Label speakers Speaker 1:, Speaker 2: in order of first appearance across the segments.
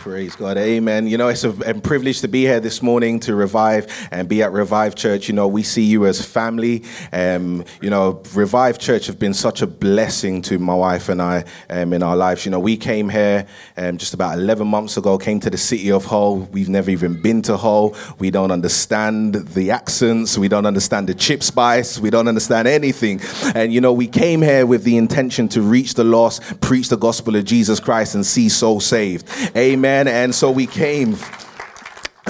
Speaker 1: Praise God. Amen. You know, it's a, a, privilege to be here this morning to Revive and be at Revive Church. You know, we see you as family. Um, you know, Revive Church have been such a blessing to my wife and I um, in our lives. You know, we came here um, just about 11 months ago, came to the city of Hull. We've never even been to Hull. We don't understand the accents. We don't understand the chip spice. We don't understand anything. And, you know, we came here with the intention to reach the lost, preach the gospel of Jesus Christ, and see souls saved. Amen. Amen. And so we came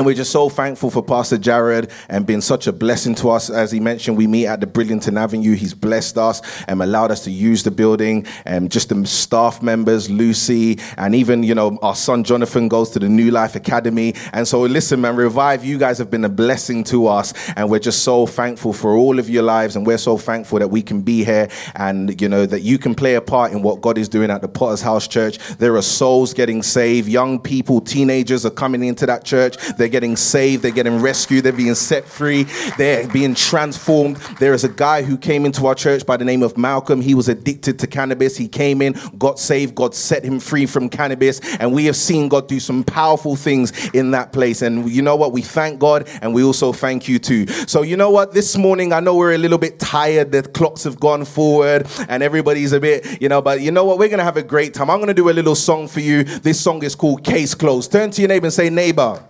Speaker 1: and we're just so thankful for Pastor Jared and been such a blessing to us. As he mentioned, we meet at the Bridlington Avenue. He's blessed us and allowed us to use the building. And just the staff members, Lucy, and even, you know, our son Jonathan goes to the New Life Academy. And so listen, man, Revive, you guys have been a blessing to us. And we're just so thankful for all of your lives. And we're so thankful that we can be here and, you know, that you can play a part in what God is doing at the Potter's House Church. There are souls getting saved. Young people, teenagers are coming into that church. They're getting saved, they're getting rescued, they're being set free, they're being transformed. There is a guy who came into our church by the name of Malcolm. He was addicted to cannabis. He came in, got saved, God set him free from cannabis, and we have seen God do some powerful things in that place. And you know what? We thank God and we also thank you too. So, you know what? This morning, I know we're a little bit tired, the clocks have gone forward, and everybody's a bit, you know, but you know what? We're going to have a great time. I'm going to do a little song for you. This song is called Case Closed. Turn to your neighbor and say, Neighbor.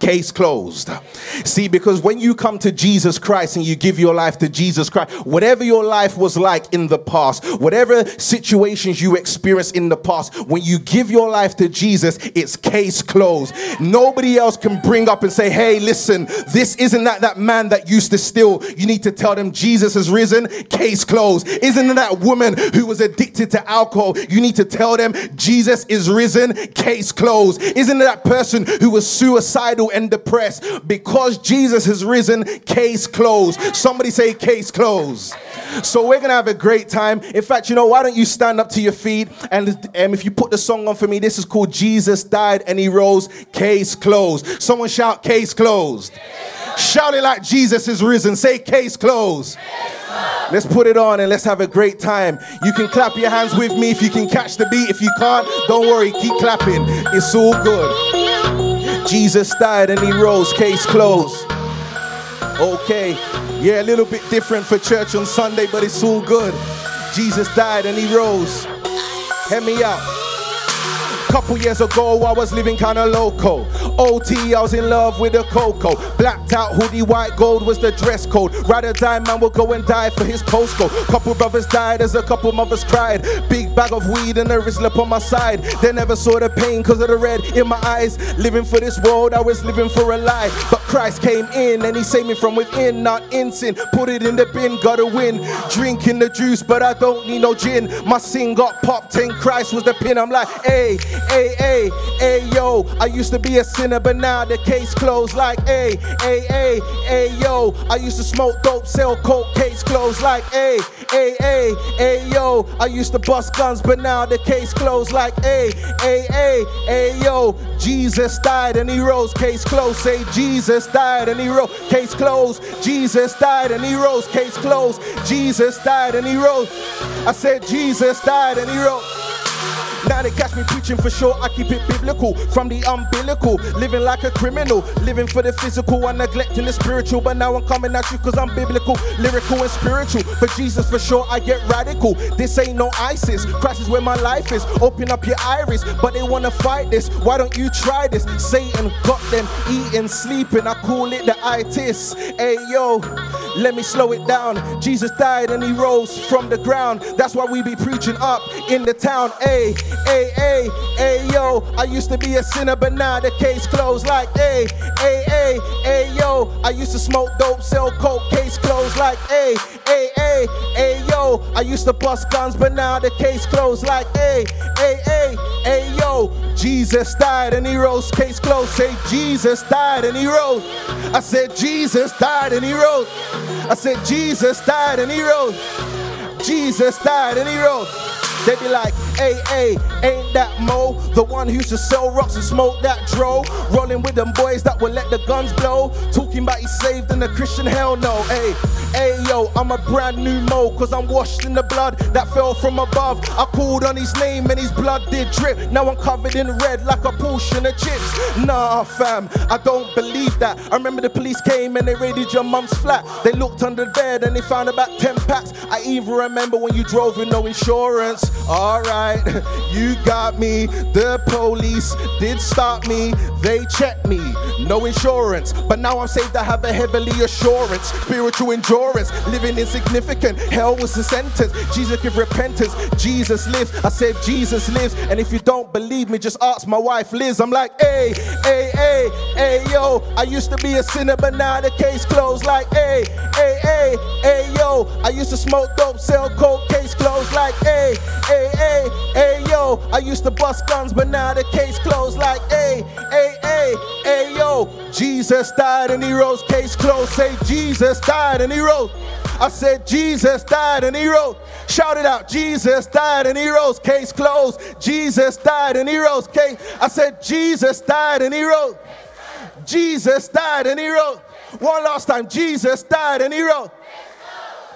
Speaker 1: Case closed. See, because when you come to Jesus Christ and you give your life to Jesus Christ, whatever your life was like in the past, whatever situations you experienced in the past, when you give your life to Jesus, it's case closed. Nobody else can bring up and say, hey, listen, this isn't that that man that used to steal. You need to tell them Jesus has risen, case closed. Isn't that woman who was addicted to alcohol? You need to tell them Jesus is risen, case closed. Isn't that person who was suicidal? Suicidal and depressed because Jesus has risen, case closed. Somebody say, case closed. So we're gonna have a great time. In fact, you know, why don't you stand up to your feet and um, if you put the song on for me, this is called Jesus Died and He Rose, Case Closed. Someone shout, Case Closed. Shout it like Jesus is risen. Say, Case closed. Let's put it on and let's have a great time. You can clap your hands with me if you can catch the beat. If you can't, don't worry, keep clapping. It's all good. Jesus died and he rose, case closed. Okay, yeah, a little bit different for church on Sunday, but it's all good. Jesus died and he rose. Hear me out. Couple years ago, I was living kinda loco. OT, I was in love with a cocoa. Blacked out hoodie, white gold was the dress code. Ride or die, man will go and die for his postcode. Couple brothers died as a couple mothers cried. Big bag of weed and a Rizla on my side. They never saw the pain cause of the red in my eyes. Living for this world, I was living for a lie. But Christ came in and he saved me from within, not in sin. Put it in the bin, gotta win. Drinking the juice, but I don't need no gin. My sin got popped and Christ was the pin. I'm like, hey, Hey, hey, hey, yo. I used to be a sinner, but now the case closed. Like, hey, hey, hey, hey, yo. I used to smoke dope, sell coke, case closed. Like, hey, hey, hey, hey, yo. I used to bust guns, but now the case closed. Like, A, A, A, hey, yo. Jesus died and he rose, case closed. Say, Jesus died and he rose, case closed. Jesus died and he rose, case closed. Jesus died and he rose. I said, Jesus died and he rose. Now they catch me preaching for sure, I keep it biblical. From the umbilical, living like a criminal, living for the physical and neglecting the spiritual. But now I'm coming at you cause I'm biblical, lyrical and spiritual. For Jesus for sure, I get radical. This ain't no ISIS, Christ is where my life is. Open up your iris, but they wanna fight this. Why don't you try this? Satan got them eating, sleeping. I call it the itis. Hey yo, let me slow it down. Jesus died and he rose from the ground. That's why we be preaching up in the town. Hey, Hey, hey, hey, hey, yo. I used to be a sinner, but now the case closed. Like, hey, hey, hey, hey, yo. I used to smoke dope, sell coke, case closed. Like, hey, hey, hey, hey, yo. I used to bust guns, but now the case closed. Like, hey, hey, hey, hey, yo. Jesus died and he rose, case closed. Say, Jesus died and he rose. I said, Jesus died and he rose. I said, Jesus died and he rose. Jesus died and he rose. They be like, Hey, ain't that Mo? The one who used to sell rocks and smoke that dro. Rolling with them boys that will let the guns blow. Talking about he's saved in the Christian hell no. Hey, hey, I'm a brand new Mo, cause I'm washed in the blood that fell from above. I called on his name and his blood did drip. Now I'm covered in red like a portion of chips. Nah, fam, I don't believe that. I remember the police came and they raided your mum's flat. They looked under the bed and they found about 10 packs. I even remember when you drove with no insurance. Alright, you got me. The police did stop me. They checked me. No insurance. But now I'm saved, I have a heavenly assurance. Spiritual endurance. Living insignificant. Hell was the sentence. Jesus give repentance. Jesus lives. I said Jesus lives. And if you don't believe me, just ask my wife Liz. I'm like, hey, hey, hey, hey, yo. I used to be a sinner, but now the case closed. Like, hey, hey, hey, hey, yo. I used to smoke dope, sell coke, case closed. Like, hey, hey, hey, hey, yo. I used to bust guns, but now the case closed. Like, hey, hey, hey, hey, yo. Jesus died and he rose, case closed. Say, Jesus died and he rose. I said, Jesus died and he rose. Shout it out. Jesus died and he rose. Case closed. Jesus died and he rose. Case. I said, Jesus died and he rose. Jesus died and he rose. One last time. Jesus died and he rose.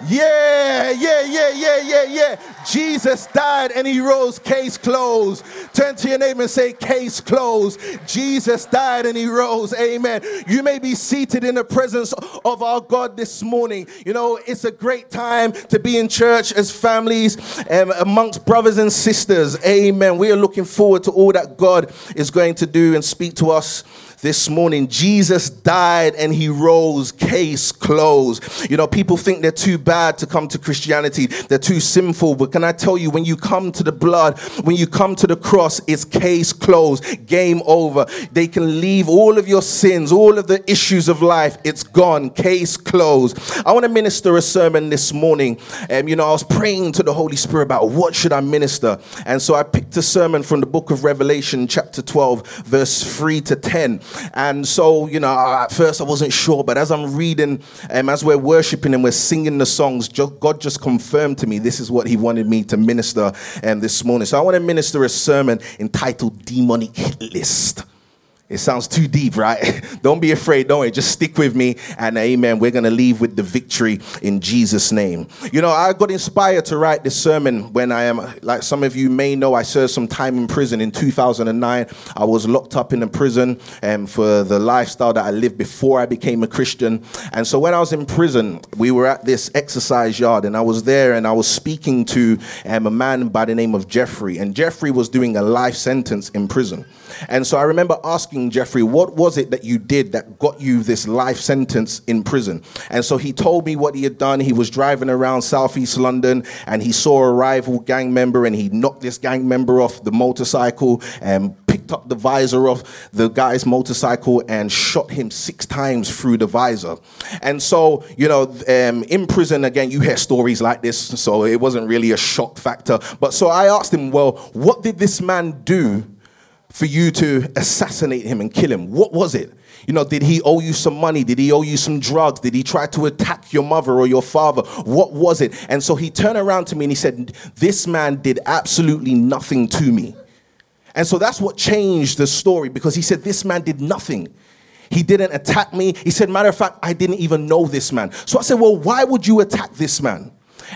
Speaker 1: Yeah, yeah, yeah, yeah, yeah, yeah. Jesus died and he rose. Case closed. Turn to your neighbor and say, Case closed. Jesus died and he rose. Amen. You may be seated in the presence of our God this morning. You know, it's a great time to be in church as families and amongst brothers and sisters. Amen. We are looking forward to all that God is going to do and speak to us this morning. Jesus died and he rose, case closed. You know, people think they're too bad to come to Christianity, they're too sinful. But can I tell you, when you come to the blood, when you come to the cross, it's case closed, game over. They can leave all of your sins, all of the issues of life, it's gone, case closed. I want to minister a sermon this morning. And, um, you know, I was praying to the Holy Spirit about what should I minister. And so I picked a sermon from the book of Revelation, chapter 12, verse 3 to 10. And so, you know, at first I wasn't sure, but as I'm reading, um, as we're worshiping and we're singing the songs, God just confirmed to me this is what He wanted me to minister um, this morning. So I want to minister a sermon entitled Demonic Hit List. It sounds too deep, right? don't be afraid. Don't worry. Just stick with me. And amen. We're going to leave with the victory in Jesus' name. You know, I got inspired to write this sermon when I am, like some of you may know, I served some time in prison in 2009. I was locked up in a prison um, for the lifestyle that I lived before I became a Christian. And so when I was in prison, we were at this exercise yard and I was there and I was speaking to um, a man by the name of Jeffrey. And Jeffrey was doing a life sentence in prison. And so I remember asking Jeffrey, what was it that you did that got you this life sentence in prison? And so he told me what he had done. He was driving around southeast London and he saw a rival gang member and he knocked this gang member off the motorcycle and picked up the visor off the guy's motorcycle and shot him six times through the visor. And so, you know, um, in prison, again, you hear stories like this, so it wasn't really a shock factor. But so I asked him, well, what did this man do for you to assassinate him and kill him? What was it? You know, did he owe you some money? Did he owe you some drugs? Did he try to attack your mother or your father? What was it? And so he turned around to me and he said, This man did absolutely nothing to me. And so that's what changed the story because he said, This man did nothing. He didn't attack me. He said, Matter of fact, I didn't even know this man. So I said, Well, why would you attack this man?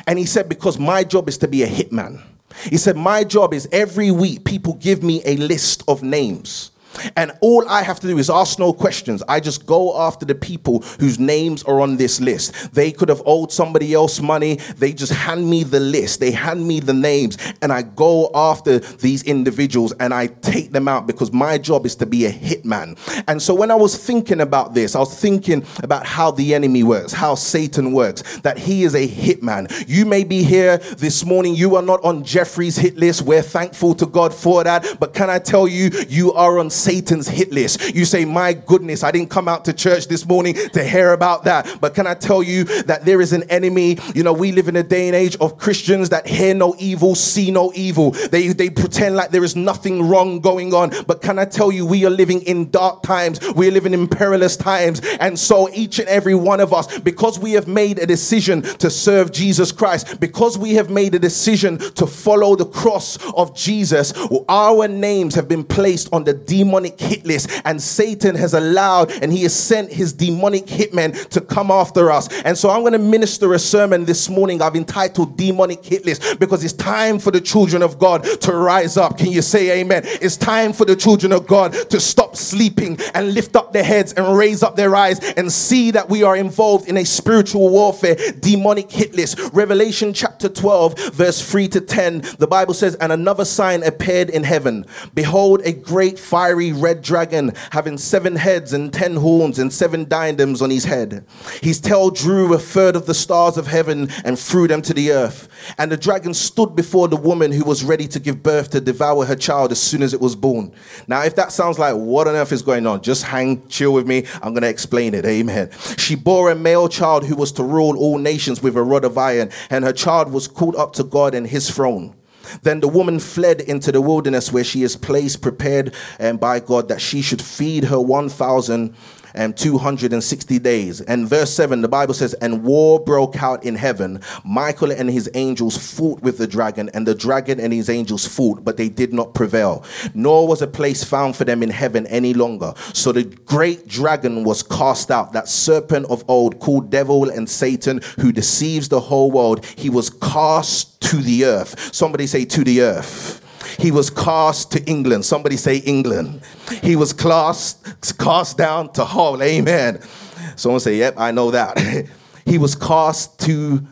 Speaker 1: And he said, Because my job is to be a hitman. He said, My job is every week people give me a list of names. And all I have to do is ask no questions. I just go after the people whose names are on this list. They could have owed somebody else money. They just hand me the list. They hand me the names and I go after these individuals and I take them out because my job is to be a hitman. And so when I was thinking about this, I was thinking about how the enemy works, how Satan works, that he is a hitman. You may be here this morning. You are not on Jeffrey's hit list. We're thankful to God for that. But can I tell you, you are on Satan's hit list. You say, My goodness, I didn't come out to church this morning to hear about that. But can I tell you that there is an enemy? You know, we live in a day and age of Christians that hear no evil, see no evil. They, they pretend like there is nothing wrong going on. But can I tell you, we are living in dark times, we are living in perilous times. And so, each and every one of us, because we have made a decision to serve Jesus Christ, because we have made a decision to follow the cross of Jesus, our names have been placed on the demonic hit list, and Satan has allowed and he has sent his demonic hitmen to come after us. And so I'm going to minister a sermon this morning I've entitled Demonic Hit List because it's time for the children of God to rise up. Can you say amen? It's time for the children of God to stop sleeping and lift up their heads and raise up their eyes and see that we are involved in a spiritual warfare, demonic hit list. Revelation chapter 12, verse 3 to 10, the Bible says, And another sign appeared in heaven. Behold, a great fiery red dragon having seven heads and ten horns and seven diadems on his head. His tail drew a third of the stars of heaven and threw them to the earth. And the dragon stood before the woman who was ready to give birth to devour her child as soon as it was born. Now, if that sounds like what on earth is going on, just hang, chill with me. I'm going to explain it. Amen. She bore a male child who was to rule all nations with a rod of iron, and her child was called up to God and his throne. Then the woman fled into the wilderness where she is placed, prepared um, by God that she should feed her 1,000 and 260 days. And verse 7, the Bible says, And war broke out in heaven. Michael and his angels fought with the dragon, and the dragon and his angels fought, but they did not prevail. Nor was a place found for them in heaven any longer. So the great dragon was cast out, that serpent of old, called devil and Satan, who deceives the whole world. He was cast to the earth. Somebody say, To the earth. He was cast to England. Somebody say England. He was cast, cast down to Hull. Amen. Someone say, Yep, I know that. he was cast to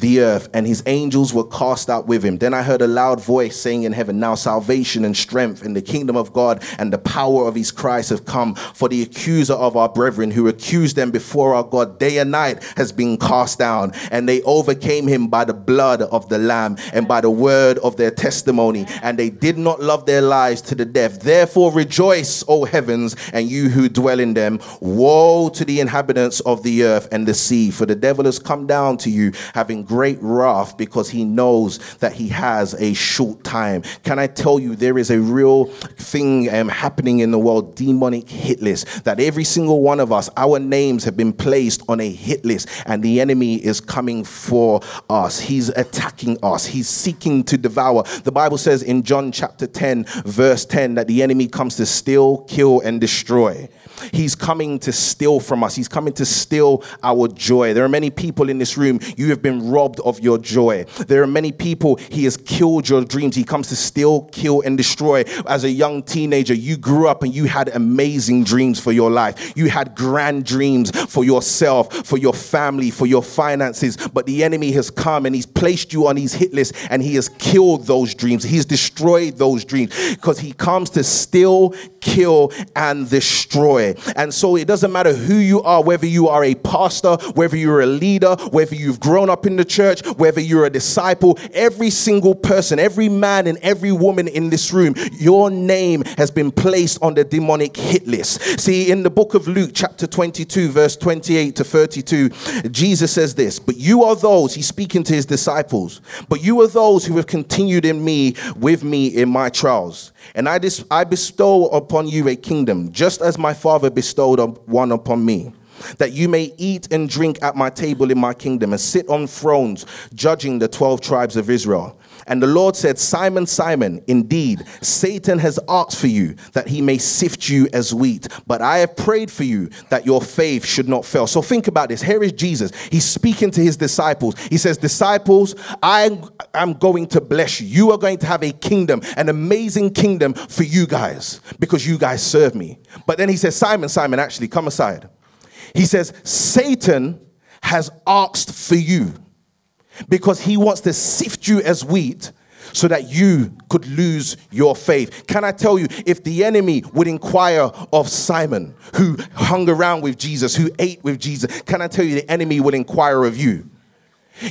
Speaker 1: the earth, and his angels were cast out with him. Then I heard a loud voice saying in heaven, Now salvation and strength in the kingdom of God and the power of his Christ have come. For the accuser of our brethren who accused them before our God day and night has been cast down, and they overcame him by the blood of the Lamb and by the word of their testimony, and they did not love their lives to the death. Therefore rejoice, O heavens, and you who dwell in them. Woe to the inhabitants of the earth and the sea, for the devil has come down to you, having great wrath because he knows that he has a short time. Can I tell you, there is a real thing um, happening in the world demonic hit list. That every single one of us, our names have been placed on a hit list, and the enemy is coming for us. He's attacking us, he's seeking to devour. The Bible says in John chapter 10, verse 10, that the enemy comes to steal, kill, and destroy. He's coming to steal from us. He's coming to steal our joy. There are many people in this room, you have been robbed of your joy. There are many people, he has killed your dreams. He comes to steal, kill, and destroy. As a young teenager, you grew up and you had amazing dreams for your life. You had grand dreams for yourself, for your family, for your finances. But the enemy has come and he's placed you on his hit list and he has killed those dreams. He's destroyed those dreams because he comes to steal, kill, and destroy. And so it doesn't matter who you are, whether you are a pastor, whether you're a leader, whether you've grown up in the church, whether you're a disciple, every single person, every man and every woman in this room, your name has been placed on the demonic hit list. See, in the book of Luke, chapter 22, verse 28 to 32, Jesus says this, But you are those, he's speaking to his disciples, but you are those who have continued in me, with me in my trials. And I, dis- I bestow upon you a kingdom, just as my Father bestowed one upon me that you may eat and drink at my table in my kingdom and sit on thrones judging the 12 tribes of Israel. And the Lord said, Simon, Simon, indeed, Satan has asked for you that he may sift you as wheat, but I have prayed for you that your faith should not fail. So think about this. Here is Jesus. He's speaking to his disciples. He says, Disciples, I am going to bless you. You are going to have a kingdom, an amazing kingdom for you guys because you guys serve me. But then he says, Simon, Simon, actually, come aside. He says, Satan has asked for you because he wants to sift you as wheat so that you could lose your faith. Can I tell you, if the enemy would inquire of Simon, who hung around with Jesus, who ate with Jesus, can I tell you, the enemy would inquire of you?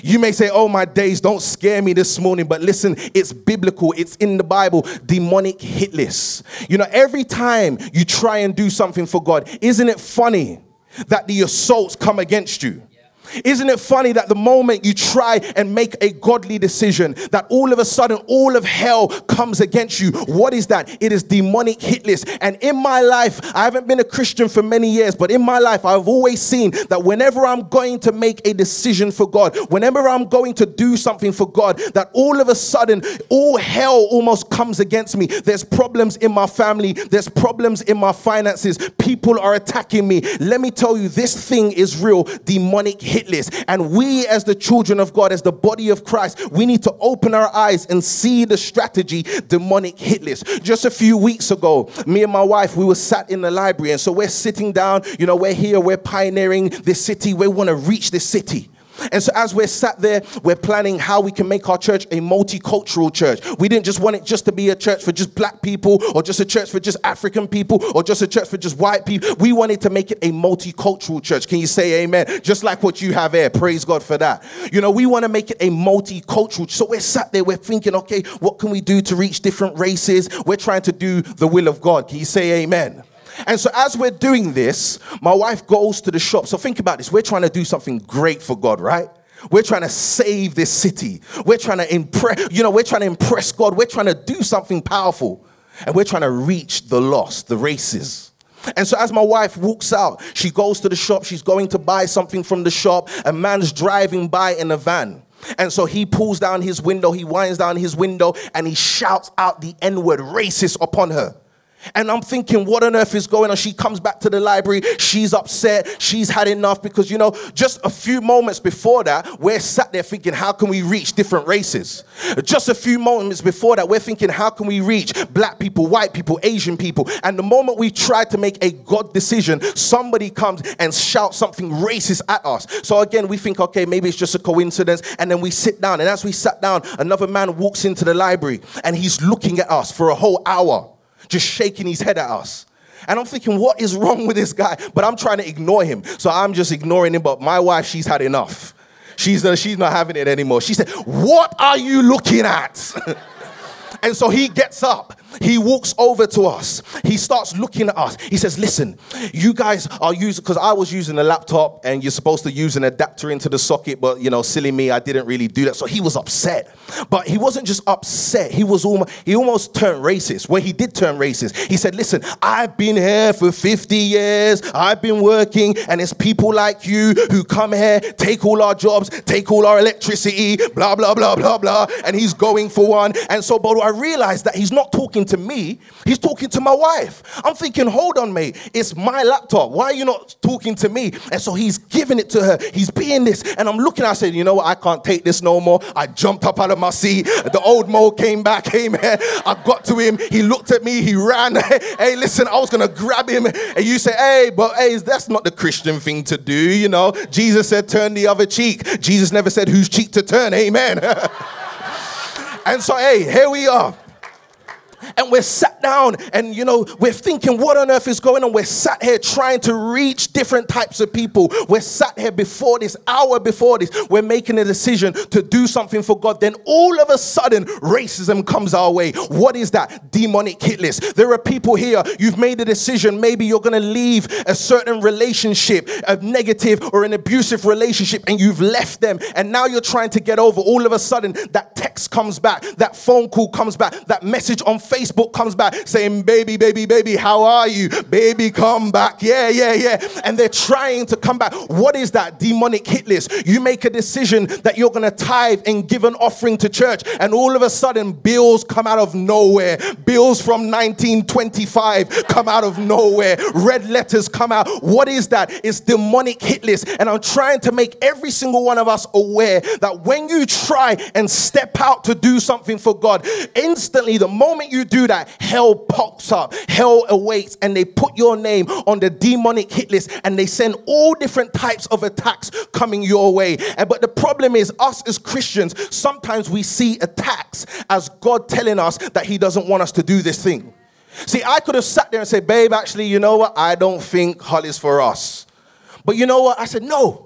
Speaker 1: You may say, Oh, my days, don't scare me this morning. But listen, it's biblical, it's in the Bible. Demonic hit list. You know, every time you try and do something for God, isn't it funny that the assaults come against you? Isn't it funny that the moment you try and make a godly decision, that all of a sudden all of hell comes against you? What is that? It is demonic hit list. And in my life, I haven't been a Christian for many years, but in my life, I've always seen that whenever I'm going to make a decision for God, whenever I'm going to do something for God, that all of a sudden all hell almost comes against me. There's problems in my family, there's problems in my finances, people are attacking me. Let me tell you, this thing is real demonic hit hit list. And we, as the children of God, as the body of Christ, we need to open our eyes and see the strategy demonic hit list. Just a few weeks ago, me and my wife, we were sat in the library. And so we're sitting down, you know, we're here, we're pioneering this city, we want to reach this city. And so, as we're sat there, we're planning how we can make our church a multicultural church. We didn't just want it just to be a church for just black people, or just a church for just African people, or just a church for just white people. We wanted to make it a multicultural church. Can you say amen? Just like what you have here. Praise God for that. You know, we want to make it a multicultural. So, we're sat there, we're thinking, okay, what can we do to reach different races? We're trying to do the will of God. Can you say amen? And so, as we're doing this, my wife goes to the shop. So, think about this. We're trying to do something great for God, right? We're trying to save this city. We're trying to impress, you know, we're trying to impress God. We're trying to do something powerful. And we're trying to reach the lost, the races. And so, as my wife walks out, she goes to the shop. She's going to buy something from the shop. A man's driving by in a van. And so he pulls down his window, he winds down his window, and he shouts out the N word racist upon her. And I'm thinking, what on earth is going on? She comes back to the library. She's upset. She's had enough because, you know, just a few moments before that, we're sat there thinking, how can we reach different races? Just a few moments before that, we're thinking, how can we reach black people, white people, Asian people? And the moment we try to make a God decision, somebody comes and shouts something racist at us. So again, we think, okay, maybe it's just a coincidence. And then we sit down. And as we sat down, another man walks into the library and he's looking at us for a whole hour just shaking his head at us. And I'm thinking, what is wrong with this guy? But I'm trying to ignore him. So I'm just ignoring him. But my wife, she's had enough. She's, uh, she's not having it anymore. She said, What are you looking at? and so he gets up he walks over to us. He starts looking at us. He says, Listen, you guys are using, because I was using a laptop and you're supposed to use an adapter into the socket, but you know, silly me, I didn't really do that. So he was upset. But he wasn't just upset, he was almost, he almost turned racist. When he did turn racist, he said, Listen, I've been here for 50 years, I've been working, and it's people like you who come here, take all our jobs, take all our electricity, blah, blah, blah, blah, blah. And he's going for one. And so, but I realized that he's not talking to me, he's talking to my wife. I'm thinking, hold on, mate, it's my laptop. Why are you not talking to me? And so he's giving it to her. He's being this. And I'm looking, I said, you know what? I can't take this no more. I jumped up out of my seat. The old Mo came back, came here. I got to him. He looked at me. He ran. hey, listen, I was going to grab him. And you say, hey, but hey, that's not the Christian thing to do. You know, Jesus said, turn the other cheek. Jesus never said whose cheek to turn. Amen. and so, hey, here we are and we're sat down and you know we're thinking what on earth is going on. We're sat here trying to reach different types of people. We're sat here before this hour before this. We're making a decision to do something for god. Then all of a sudden racism comes our way. What is that? Demonic hit list. There are people here you've made a decision. Maybe you're going to leave a certain relationship a negative or an abusive relationship and you've left them. And now you're trying to get over. All of a sudden that text comes back that phone call comes back that message on facebook Facebook comes back saying, Baby, baby, baby, how are you? Baby, come back. Yeah, yeah, yeah. And they're trying to come back. What is that demonic hit list? You make a decision that you're going to tithe and give an offering to church, and all of a sudden, bills come out of nowhere. Bills from 1925 come out of nowhere. Red letters come out. What is that? It's demonic hit list. And I'm trying to make every single one of us aware that when you try and step out to do something for God, instantly, the moment you do that, hell pops up, hell awaits, and they put your name on the demonic hit list and they send all different types of attacks coming your way. But the problem is, us as Christians, sometimes we see attacks as God telling us that He doesn't want us to do this thing. See, I could have sat there and said, Babe, actually, you know what? I don't think Hull is for us. But you know what? I said, No.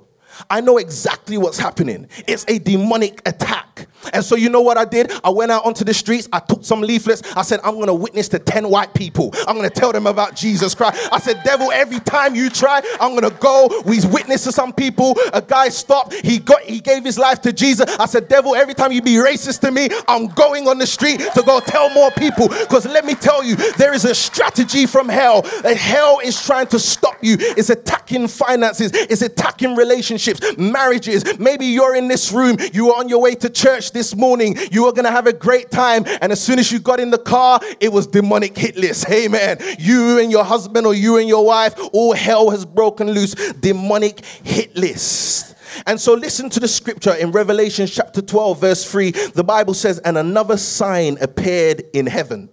Speaker 1: I know exactly what's happening. It's a demonic attack. And so, you know what I did? I went out onto the streets. I took some leaflets. I said, I'm going to witness to 10 white people. I'm going to tell them about Jesus Christ. I said, Devil, every time you try, I'm going to go. We witness to some people. A guy stopped. He got, he gave his life to Jesus. I said, Devil, every time you be racist to me, I'm going on the street to go tell more people. Because let me tell you, there is a strategy from hell. That hell is trying to stop you. It's attacking finances. It's attacking relationships, marriages. Maybe you're in this room. You are on your way to church this morning. You are going to have a great time. And as soon as you got in the car, it was demonic hit list. Amen. You and your husband or you and your wife, all hell has broken loose. Demonic hit list. And so listen to the scripture in Revelation chapter 12, verse 3. The Bible says, And another sign appeared in heaven.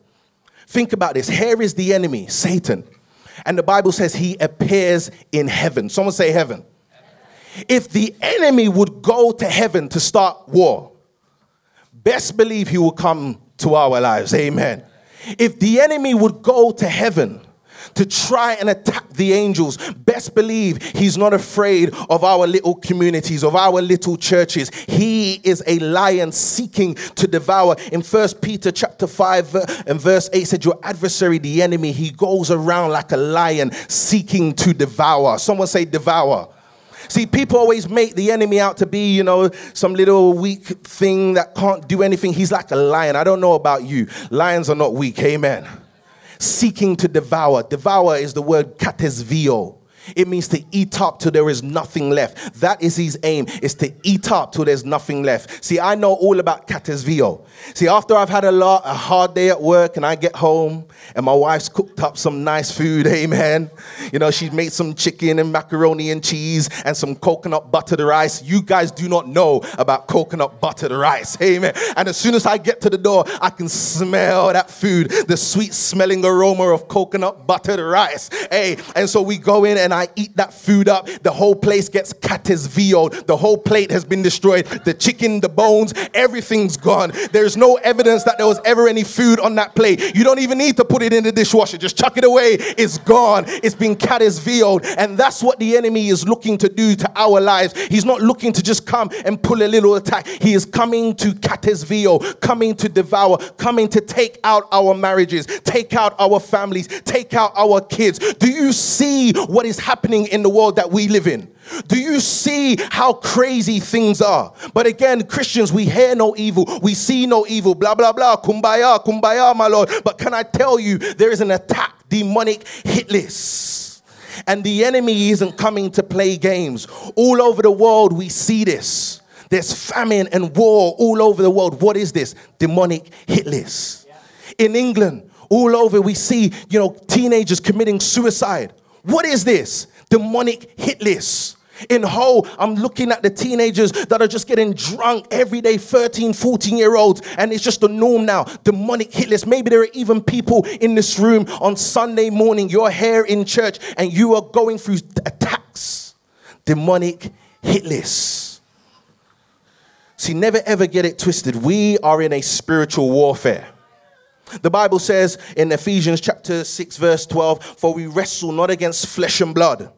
Speaker 1: Think about this. Here is the enemy, Satan. And the Bible says he appears in heaven. Someone say heaven. If the enemy would go to heaven to start war, best believe he will come to our lives. Amen. If the enemy would go to heaven to try and attack the angels, best believe he's not afraid of our little communities, of our little churches. He is a lion seeking to devour. In First Peter chapter 5 and verse 8 said, Your adversary, the enemy, he goes around like a lion seeking to devour. Someone say devour. See, people always make the enemy out to be, you know, some little weak thing that can't do anything. He's like a lion. I don't know about you. Lions are not weak. Amen. Seeking to devour. Devour is the word katesthio. It means to eat up till there is nothing left. That is his aim, is to eat up till there's nothing left. See, I know all about katesthio. See, after I've had a lot, a hard day at work and I get home and my wife's cooked up some nice food, amen. You know, she's made some chicken and macaroni and cheese and some coconut buttered rice. You guys do not know about coconut buttered rice, amen. And as soon as I get to the door, I can smell that food, the sweet smelling aroma of coconut buttered rice. Hey, and so we go in and I eat that food up. The whole place gets katesthioed. The whole plate has been destroyed. The chicken, the bones, everything's gone. There's no evidence that there was ever any food on that plate. You don't even need to put it in the dishwasher. Just chuck it away. It's gone. It's been katesthioed. And that's what the enemy is looking to do to our lives. He's not looking to just come and pull a little attack. He is coming to katesthio, coming to devour, coming to take out our marriages, take out our families, take out our kids. Do you see what is happening in the world that we live in? Do you see how crazy things are? But again, Christians, we hear no evil, we see no evil, blah, blah, blah, kumbaya, kumbaya, my Lord. But can I tell you, there is an attack, demonic hit list. And the enemy isn't coming to play games. All over the world, we see this. There's famine and war all over the world. What is this? Demonic hit list. In England, all over, we see, you know, teenagers committing suicide. What is this? Demonic hit list. In Hull, I'm looking at the teenagers that are just getting drunk every day, 13, 14 year olds, and it's just the norm now. Demonic hit list. Maybe there are even people in this room on Sunday morning, you're here in church, and you are going through attacks. Demonic hit list. See, never ever get it twisted. We are in a spiritual warfare. The Bible says in Ephesians chapter 6, verse 12, For we wrestle not against flesh and blood,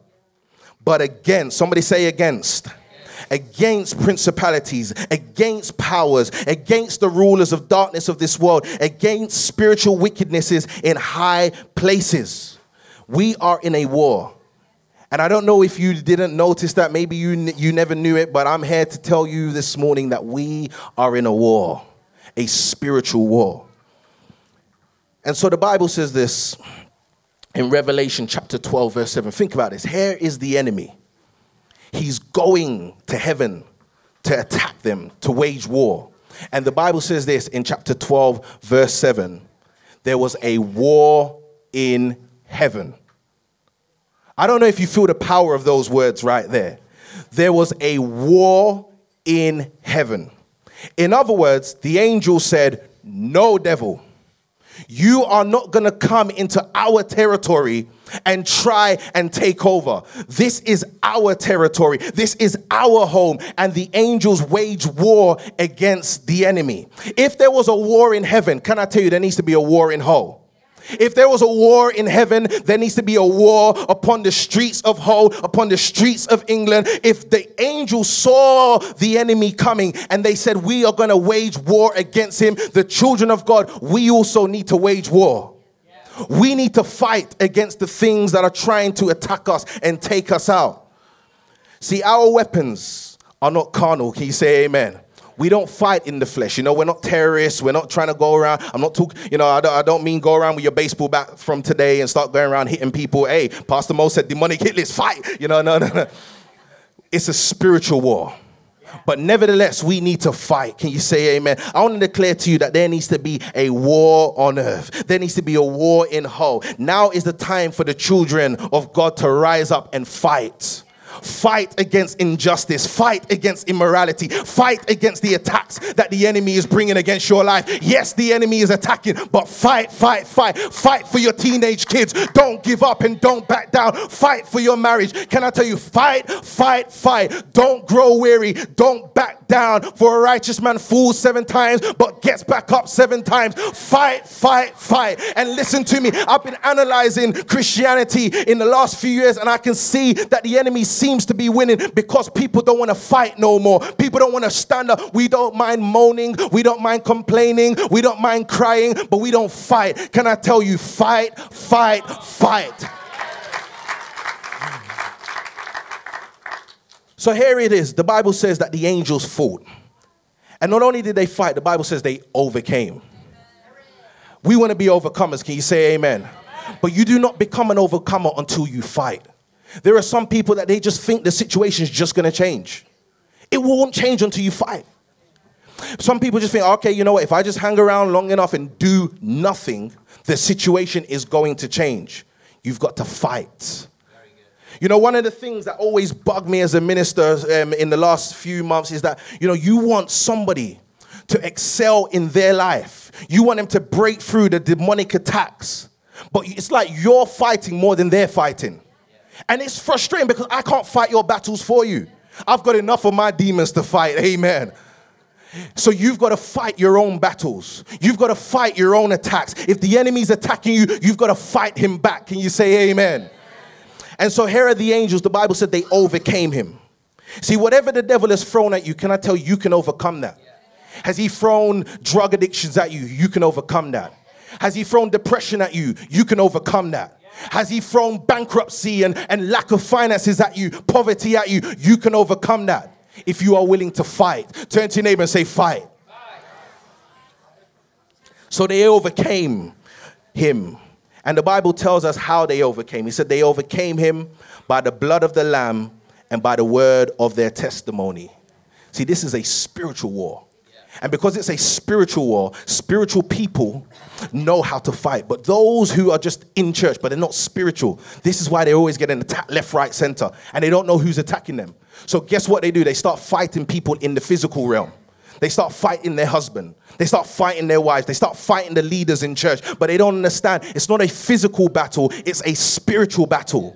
Speaker 1: but against, somebody say against, against principalities, against powers, against the rulers of darkness of this world, against spiritual wickednesses in high places. We are in a war. And I don't know if you didn't notice that, maybe you, you never knew it, but I'm here to tell you this morning that we are in a war, a spiritual war. And so the Bible says this in Revelation chapter 12, verse 7. Think about this. Here is the enemy. He's going to heaven to attack them, to wage war. And the Bible says this in chapter 12, verse 7 there was a war in heaven. I don't know if you feel the power of those words right there. There was a war in heaven. In other words, the angel said, No, devil you are not going to come into our territory and try and take over. This is our territory. This is our home. And the angels wage war against the enemy. If there was a war in heaven, can I tell you, there needs to be a war in hell. If there was a war in heaven, there needs to be a war upon the streets of Hull, upon the streets of England. If the angels saw the enemy coming and they said, We are going to wage war against him, the children of God, we also need to wage war. We need to fight against the things that are trying to attack us and take us out. See, our weapons are not carnal. Can you say amen? We don't fight in the flesh. You know, we're not terrorists. We're not trying to go around. I'm not talking, you know, I don't, I don't, mean go around with your baseball bat from today and start going around hitting people. Hey, Pastor Mo said demonic hit list, fight. You know, no, no, no. It's a spiritual war. But nevertheless, we need to fight. Can you say amen? I want to declare to you that there needs to be a war on earth. There needs to be a war in Hull. Now is the time for the children of God to rise up and fight. Fight against injustice. Fight against immorality. Fight against the attacks that the enemy is bringing against your life. Yes, the enemy is attacking, but fight, fight, fight. Fight for your teenage kids. Don't give up and don't back down. Fight for your marriage. Can I tell you, fight, fight, fight. Don't grow weary. Don't back down. For a righteous man falls seven times, but gets back up seven times. Fight, fight, fight. And listen to me. I've been analyzing Christianity in the last few years, and I can see that the enemy seems to be winning because people don't want to fight no more. People don't want to stand up. We don't mind moaning. We don't mind complaining. We don't mind crying, but we don't fight. Can I tell you, fight, fight, fight. So here it is. The Bible says that the angels fought. And not only did they fight, the Bible says they overcame. We want to be overcomers. Can you say amen? But you do not become an overcomer until you fight. There are some people that they just think the situation is just going to change. It won't change until you fight. Some people just think, okay, you know what, if I just hang around long enough and do nothing, the situation is going to change. You've got to fight. You know, one of the things that always bugged me as a minister um, in the last few months is that, you know, you want somebody to excel in their life. You want them to break through the demonic attacks. But it's like you're fighting more than they're fighting. And it's frustrating because I can't fight your battles for you. I've got enough of my demons to fight. Amen. So you've got to fight your own battles. You've got to fight your own attacks. If the enemy's attacking you, you've got to fight him back. Can you say amen? And so here are the angels. The Bible said they overcame him. See, whatever the devil has thrown at you, can I tell you, you can overcome that? Has he thrown drug addictions at you? You can overcome that. Has he thrown depression at you? You can overcome that. Has he thrown bankruptcy and, and lack of finances at you, poverty at you? You can overcome that if you are willing to fight. Turn to your neighbor and say, Fight. So they overcame him. And the Bible tells us how they overcame. He said they overcame him by the blood of the Lamb and by the word of their testimony. See, this is a spiritual war. And because it's a spiritual war, spiritual people know how to fight. But those who are just in church, but they're not spiritual, this is why they're always getting attacked left, right, center, and they don't know who's attacking them. So, guess what they do? They start fighting people in the physical realm. They start fighting their husband. They start fighting their wives. They start fighting the leaders in church. But they don't understand it's not a physical battle, it's a spiritual battle.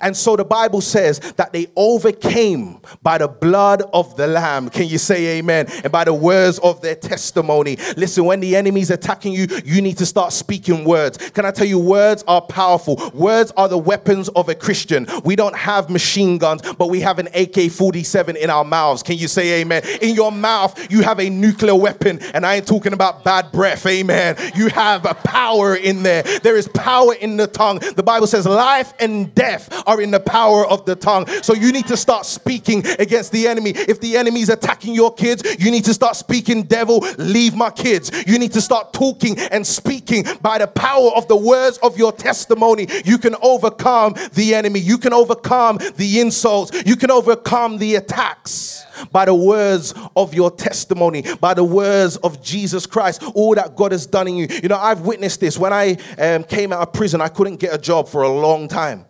Speaker 1: And so the Bible says that they overcame by the blood of the Lamb. Can you say amen? And by the words of their testimony. Listen, when the enemy's attacking you, you need to start speaking words. Can I tell you, words are powerful. Words are the weapons of a Christian. We don't have machine guns, but we have an AK 47 in our mouths. Can you say amen? In your mouth, you have a nuclear weapon, and I ain't talking about bad breath. Amen. You have a power in there. There is power in the tongue. The Bible says life and death are in the power of the tongue. So you need to start speaking against the enemy. If the enemy is attacking your kids, you need to start speaking, devil, leave my kids. You need to start talking and speaking by the power of the words of your testimony. You can overcome the enemy. You can overcome the insults. You can overcome the attacks by the words of your testimony, by the words of Jesus Christ, all that God has done in you. You know, I've witnessed this. When I um, came out of prison, I couldn't get a job for a long time.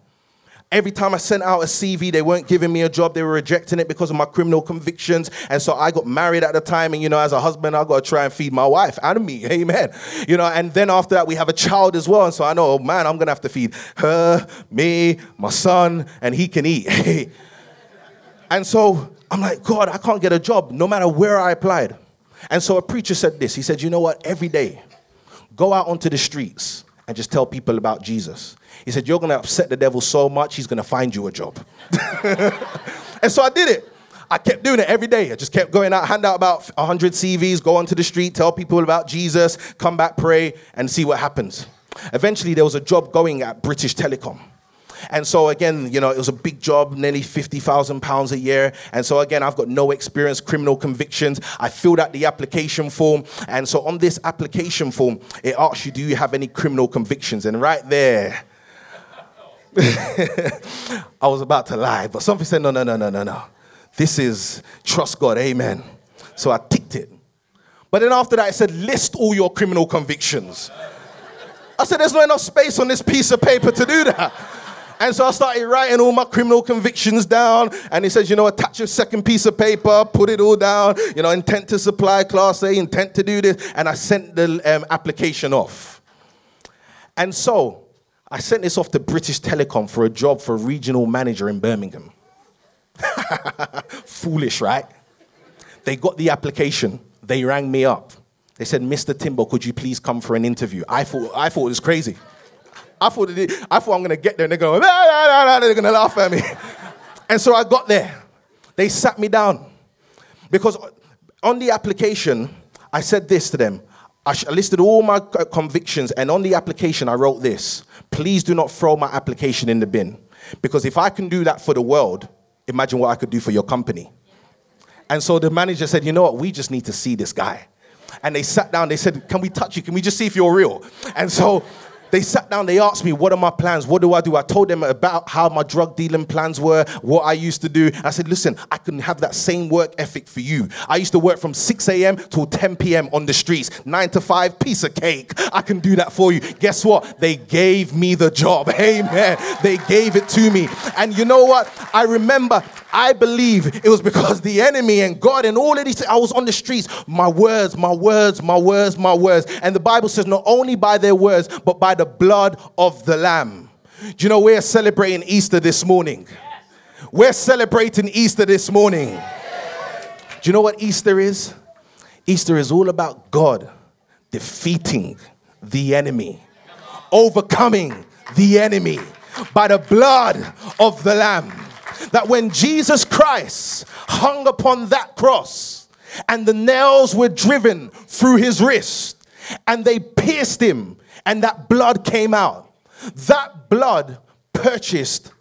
Speaker 1: Every time I sent out a CV, they weren't giving me a job. They were rejecting it because of my criminal convictions. And so I got married at the time. And, you know, as a husband, I got to try and feed my wife and me. Amen. You know, and then after that, we have a child as well. And so I know, oh, man, I'm going to have to feed her, me, my son, and he can eat. and so I'm like, God, I can't get a job no matter where I applied. And so a preacher said this. He said, you know what? Every day, go out onto the streets and just tell people about Jesus. He said, You're going to upset the devil so much, he's going to find you a job. and so I did it. I kept doing it every day. I just kept going out, hand out about 100 CVs, go onto the street, tell people about Jesus, come back, pray, and see what happens. Eventually, there was a job going at British Telecom. And so again, you know, it was a big job, nearly fifty thousand pounds a year. And so again, I've got no experience, criminal convictions. I filled out the application form, and so on this application form, it asks you, "Do you have any criminal convictions?" And right there, I was about to lie, but something said, "No, no, no, no, no, no. This is trust God, Amen." So I ticked it. But then after that, it said, "List all your criminal convictions." I said, "There's not enough space on this piece of paper to do that." And so I started writing all my criminal convictions down. And he says, you know, attach a second piece of paper, put it all down, you know, intent to supply class A, intent to do this. And I sent the um, application off. And so I sent this off to British Telecom for a job for regional manager in Birmingham. Foolish, right? They got the application. They rang me up. They said, Mr. Timbo, could you please come for an interview? I thought, I thought it was crazy. I thought, I thought I'm going to get there and they're going, they're going to laugh at me. and so I got there. They sat me down. Because on the application, I said this to them. I listed all my convictions, and on the application, I wrote this Please do not throw my application in the bin. Because if I can do that for the world, imagine what I could do for your company. And so the manager said, You know what? We just need to see this guy. And they sat down, they said, Can we touch you? Can we just see if you're real? And so they sat down, they asked me, What are my plans? What do I do? I told them about how my drug dealing plans were, what I used to do. I said, Listen, I can have that same work ethic for you. I used to work from 6 a.m. till 10 p.m. on the streets, nine to five, piece of cake. I can do that for you. Guess what? They gave me the job. Amen. They gave it to me. And you know what? I remember, I believe it was because the enemy and God and all of these, I was on the streets, my words, my words, my words, my words. And the Bible says, not only by their words, but by the blood of the Lamb. Do you know we're celebrating Easter this morning? We're celebrating Easter this morning. Do you know what Easter is? Easter is all about God defeating the enemy, overcoming the enemy by the blood of the Lamb. That when Jesus Christ hung upon that cross and the nails were driven through his wrist and they pierced him and that blood came out. That blood purchased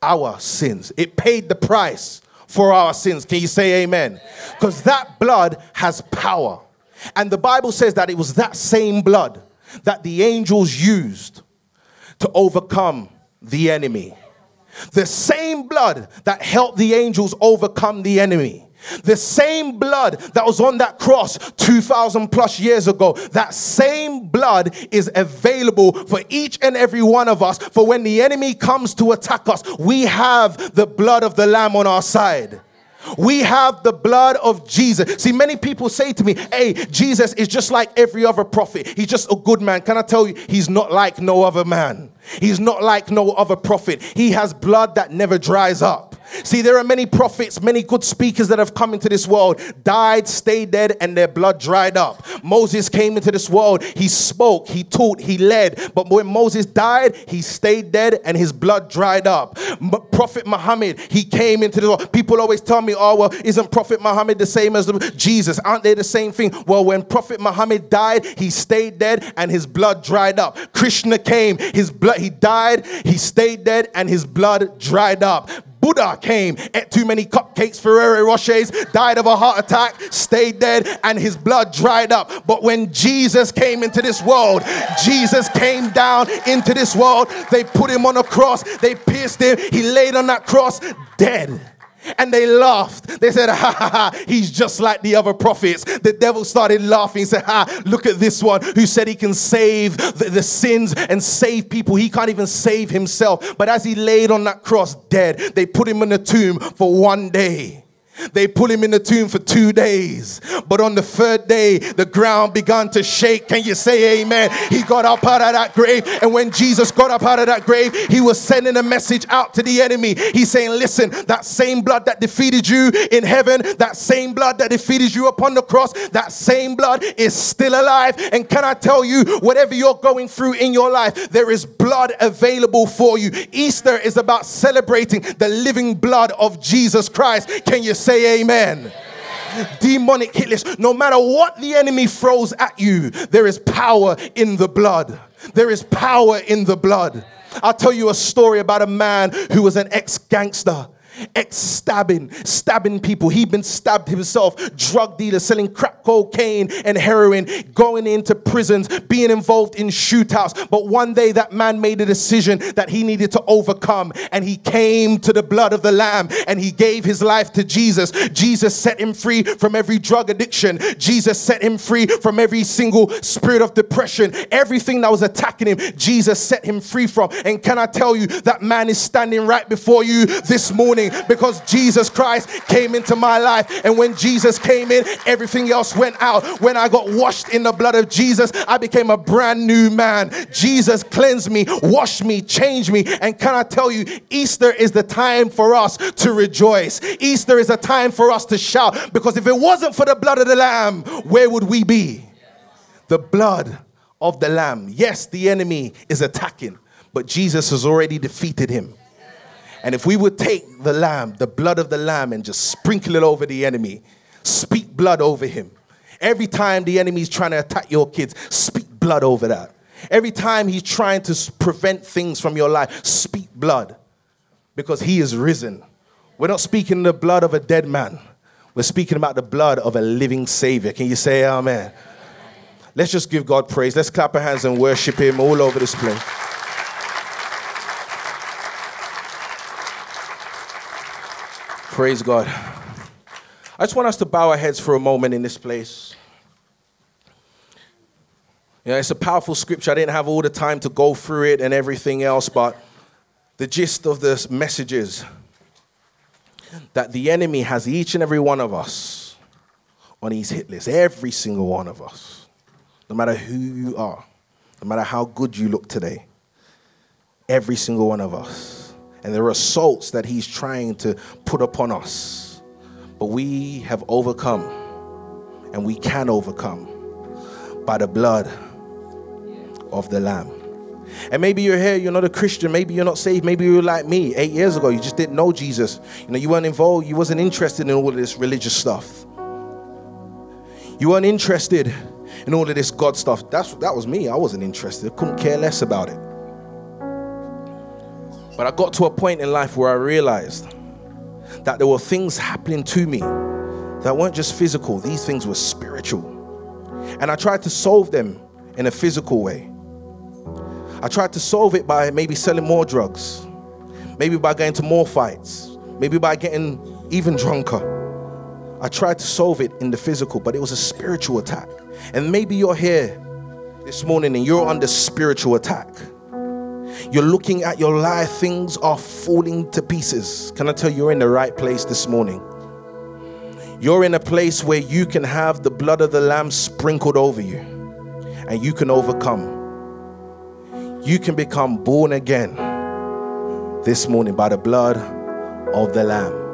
Speaker 1: our sins, it paid the price for our sins. Can you say amen? Because that blood has power. And the Bible says that it was that same blood that the angels used to overcome the enemy. The same blood that helped the angels overcome the enemy the same blood that was on that cross 2,000 plus years ago, that same blood is available for each and every one of us. For when the enemy comes to attack us, we have the blood of the Lamb on our side. We have the blood of Jesus. See, many people say to me, Hey, Jesus is just like every other prophet. He's just a good man. Can I tell you, he's not like no other man. He's not like no other prophet. He has blood that never dries up. See, there are many prophets, many good speakers that have come into this world, died, stayed dead, and their blood dried up. Moses came into this world, he spoke, he taught, he led. But when Moses died, he stayed dead and his blood dried up. Prophet Muhammad, he came into the world. People always tell me, oh, well, isn't Prophet Muhammad the same as Jesus? Aren't they the same thing? Well, when Prophet Muhammad died, he stayed dead and his blood dried up. Krishna came, his blood, he died, he stayed dead, and his blood dried up. Buddha came, ate too many cupcakes, Ferrero Rochers, died of a heart attack, stayed dead, and his blood dried up. But when Jesus came into this world, Jesus came down into this world. They put him on a cross, they pierced him, he laid on that cross, dead. And they laughed. They said, ha ha ha, he's just like the other prophets. The devil started laughing. He said, ha, look at this one who said he can save the, the sins and save people. He can't even save himself. But as he laid on that cross dead, they put him in a tomb for one day. They put him in the tomb for two days. But on the third day, the ground began to shake. Can you say amen? He got up out of that grave. And when Jesus got up out of that grave, he was sending a message out to the enemy. He's saying, Listen, that same blood that defeated you in heaven, that same blood that defeated you upon the cross, that same blood is still alive. And can I tell you, whatever you're going through in your life, there is blood available for you. Easter is about celebrating the living blood of Jesus Christ. Can you say amen? Demonic hit list. No matter what the enemy throws at you, there is power in the blood. There is power in the blood. I'll tell you a story about a man who was an ex gangster ex stabbing, stabbing people. He'd been stabbed himself, drug dealer, selling crack cocaine and heroin, going into prisons, being involved in shootouts. But one day that man made a decision that he needed to overcome, and he came to the blood of the Lamb and he gave his life to Jesus. Jesus set him free from every drug addiction, Jesus set him free from every single spirit of depression, everything that was attacking him. Jesus set him free from. And can I tell you, that man is standing right before you this morning because Jesus Christ came into my life. And when Jesus came in, everything else went out. When I got washed in the blood of Jesus, I became a brand new man. Jesus cleansed me, washed me, changed me. And can I tell you, Easter is the time for us to rejoice. Easter is a time for us to shout because if it wasn't for the blood of the Lamb, where would we be? The blood of the Lamb. Yes, the enemy is attacking, but Jesus has already defeated him. And if we would take the lamb, the blood of the lamb, and just sprinkle it over the enemy, speak blood over him. Every time the enemy is trying to attack your kids, speak blood over that. Every time he's trying to prevent things from your life, speak blood because he is risen. We're not speaking the blood of a dead man, we're speaking about the blood of a living Savior. Can you say amen? Let's just give God praise. Let's clap our hands and worship him all over this place. Praise God. I just want us to bow our heads for a moment in this place. You know, it's a powerful scripture. I didn't have all the time to go through it and everything else, but the gist of this message is that the enemy has each and every one of us on his hit list, every single one of us, no matter who you are, no matter how good you look today, every single one of us and there are assaults that he's trying to put upon us. But we have overcome, and we can overcome by the blood of the Lamb. And maybe you're here, you're not a Christian, maybe you're not saved, maybe you're like me eight years ago, you just didn't know Jesus. You know, you weren't involved, you wasn't interested in all of this religious stuff. You weren't interested in all of this God stuff. That's that was me. I wasn't interested. Couldn't care less about it. But I got to a point in life where I realized that there were things happening to me that weren't just physical, these things were spiritual. And I tried to solve them in a physical way. I tried to solve it by maybe selling more drugs, maybe by going to more fights, maybe by getting even drunker. I tried to solve it in the physical, but it was a spiritual attack. And maybe you're here this morning and you're under spiritual attack. You're looking at your life, things are falling to pieces. Can I tell you, you're in the right place this morning? You're in a place where you can have the blood of the Lamb sprinkled over you and you can overcome. You can become born again this morning by the blood of the Lamb.